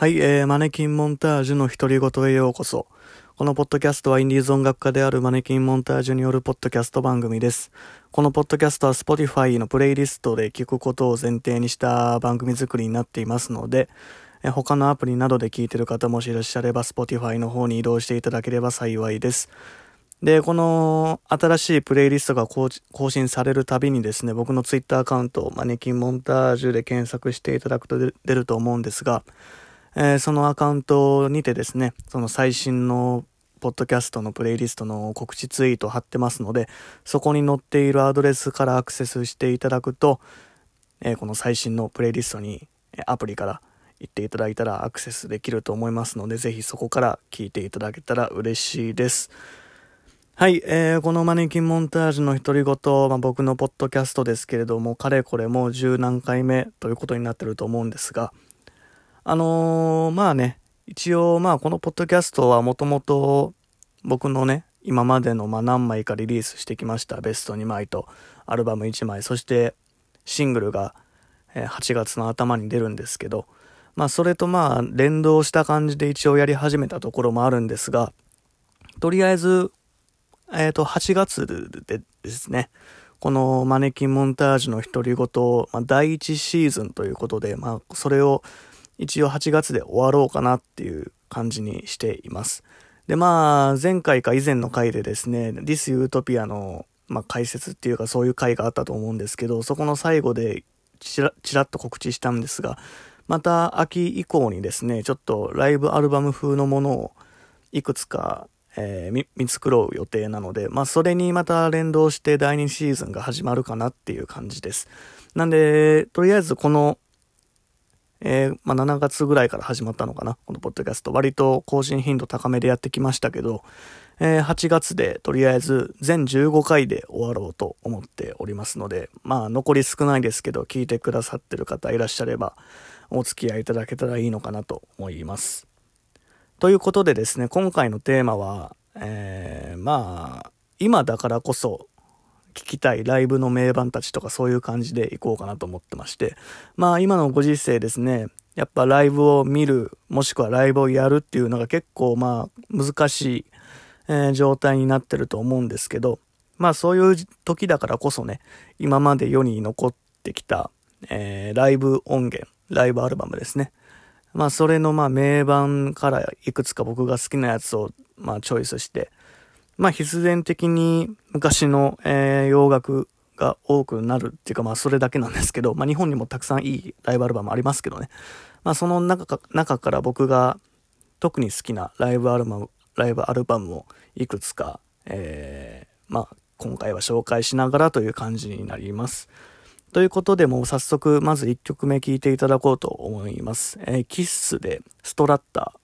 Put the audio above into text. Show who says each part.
Speaker 1: はい、えー、マネキンモンタージュの独り言へようこそ。このポッドキャストはインディーズ音楽家であるマネキンモンタージュによるポッドキャスト番組です。このポッドキャストは Spotify のプレイリストで聞くことを前提にした番組作りになっていますので、え他のアプリなどで聞いてる方もしいらっしゃれば Spotify の方に移動していただければ幸いです。で、この新しいプレイリストが更新されるたびにですね、僕の Twitter アカウント、マネキンモンタージュで検索していただくと出ると思うんですが、えー、そのアカウントにてですね、その最新のポッドキャストのプレイリストの告知ツイート貼ってますので、そこに載っているアドレスからアクセスしていただくと、えー、この最新のプレイリストにアプリから行っていただいたらアクセスできると思いますので、ぜひそこから聞いていただけたら嬉しいです。はい、えー、このマネキンモンタージュの独り言、まあ、僕のポッドキャストですけれども、かれこれもう十何回目ということになってると思うんですが、あのー、まあね、一応まあこのポッドキャストはもともと僕のね、今までのま何枚かリリースしてきましたベスト2枚とアルバム1枚、そしてシングルが8月の頭に出るんですけど、まあそれとまあ連動した感じで一応やり始めたところもあるんですが、とりあえず、えっ、ー、と8月でですね、このマネキンモンタージュの独り言、まあ、第1シーズンということで、まあそれを一応8月で終わろうかなっていう感じにしています。で、まあ、前回か以前の回でですね、ディス・ユートピアの、まあ、解説っていうかそういう回があったと思うんですけど、そこの最後でちらちらっと告知したんですが、また秋以降にですね、ちょっとライブアルバム風のものをいくつか、えー、見繕う予定なので、まあそれにまた連動して第2シーズンが始まるかなっていう感じです。なんで、とりあえずこのえー、まあ、7月ぐらいから始まったのかな、このポッドキャスト。割と更新頻度高めでやってきましたけど、えー、8月でとりあえず全15回で終わろうと思っておりますので、まあ残り少ないですけど、聞いてくださってる方いらっしゃれば、お付き合いいただけたらいいのかなと思います。ということでですね、今回のテーマは、えー、まあ、今だからこそ聞きたいライブの名盤たちとかそういう感じでいこうかなと思ってまして、まあ今のご時世ですね、やっぱライブを見る、もしくはライブをやるっていうのが結構まあ難しい、えー、状態になってると思うんですけど、まあそういう時だからこそね、今まで世に残ってきた、えー、ライブ音源、ライブアルバムですね。まあそれのまあ名盤からいくつか僕が好きなやつをまあチョイスして、まあ必然的に昔の、えー、洋楽が多くなるっていうかまあそれだけなんですけど、まあ日本にもたくさんいいライブアルバムありますけどね。まあその中か中から僕が特に好きなライブアルバム、ライブアルバムをいくつか、えー、まあ今回は紹介しながらという感じになります。ということでもう早速まず1曲目聴いていただこうと思います。えー、キッスでストラッター。